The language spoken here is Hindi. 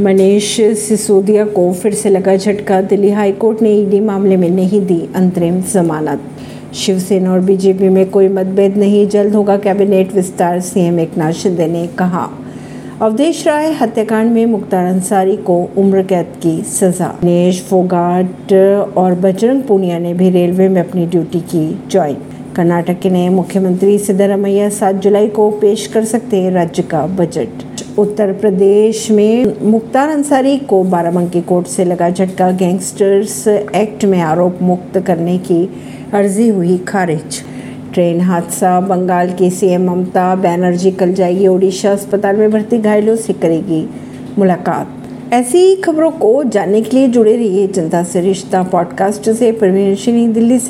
मनीष सिसोदिया को फिर से लगा झटका। दिल्ली हाईकोर्ट ने ईडी मामले में नहीं दी अंतरिम जमानत। शिवसेना और बीजेपी में कोई मतभेद नहीं, जल्द होगा कैबिनेट, विस्तार, सीएम एक नाथ शिंदे ने कहा। अवधेश राय हत्याकांड में मुख्तार अंसारी को उम्र कैद की सजा। दिनेश, फोगाट और बजरंग पूनिया ने भी रेलवे में अपनी ड्यूटी की ज्वाइन। कर्नाटक के नए मुख्यमंत्री सिद्धरामैया सात जुलाई को पेश कर सकते हैं राज्य का बजट। उत्तर प्रदेश में मुख्तार अंसारी को बाराबंकी कोर्ट से लगा झटका। गैंगस्टर्स एक्ट में आरोप मुक्त करने की अर्जी हुई खारिज। ट्रेन हादसा, बंगाल की सीएम ममता बनर्जी कल जाएगी ओडिशा अस्पताल में भर्ती, घायलों से करेगी मुलाकात। ऐसी खबरों को जानने के लिए जुड़े रहिए जनता से रिश्ता पॉडकास्ट से। परवीन दिल्ली से।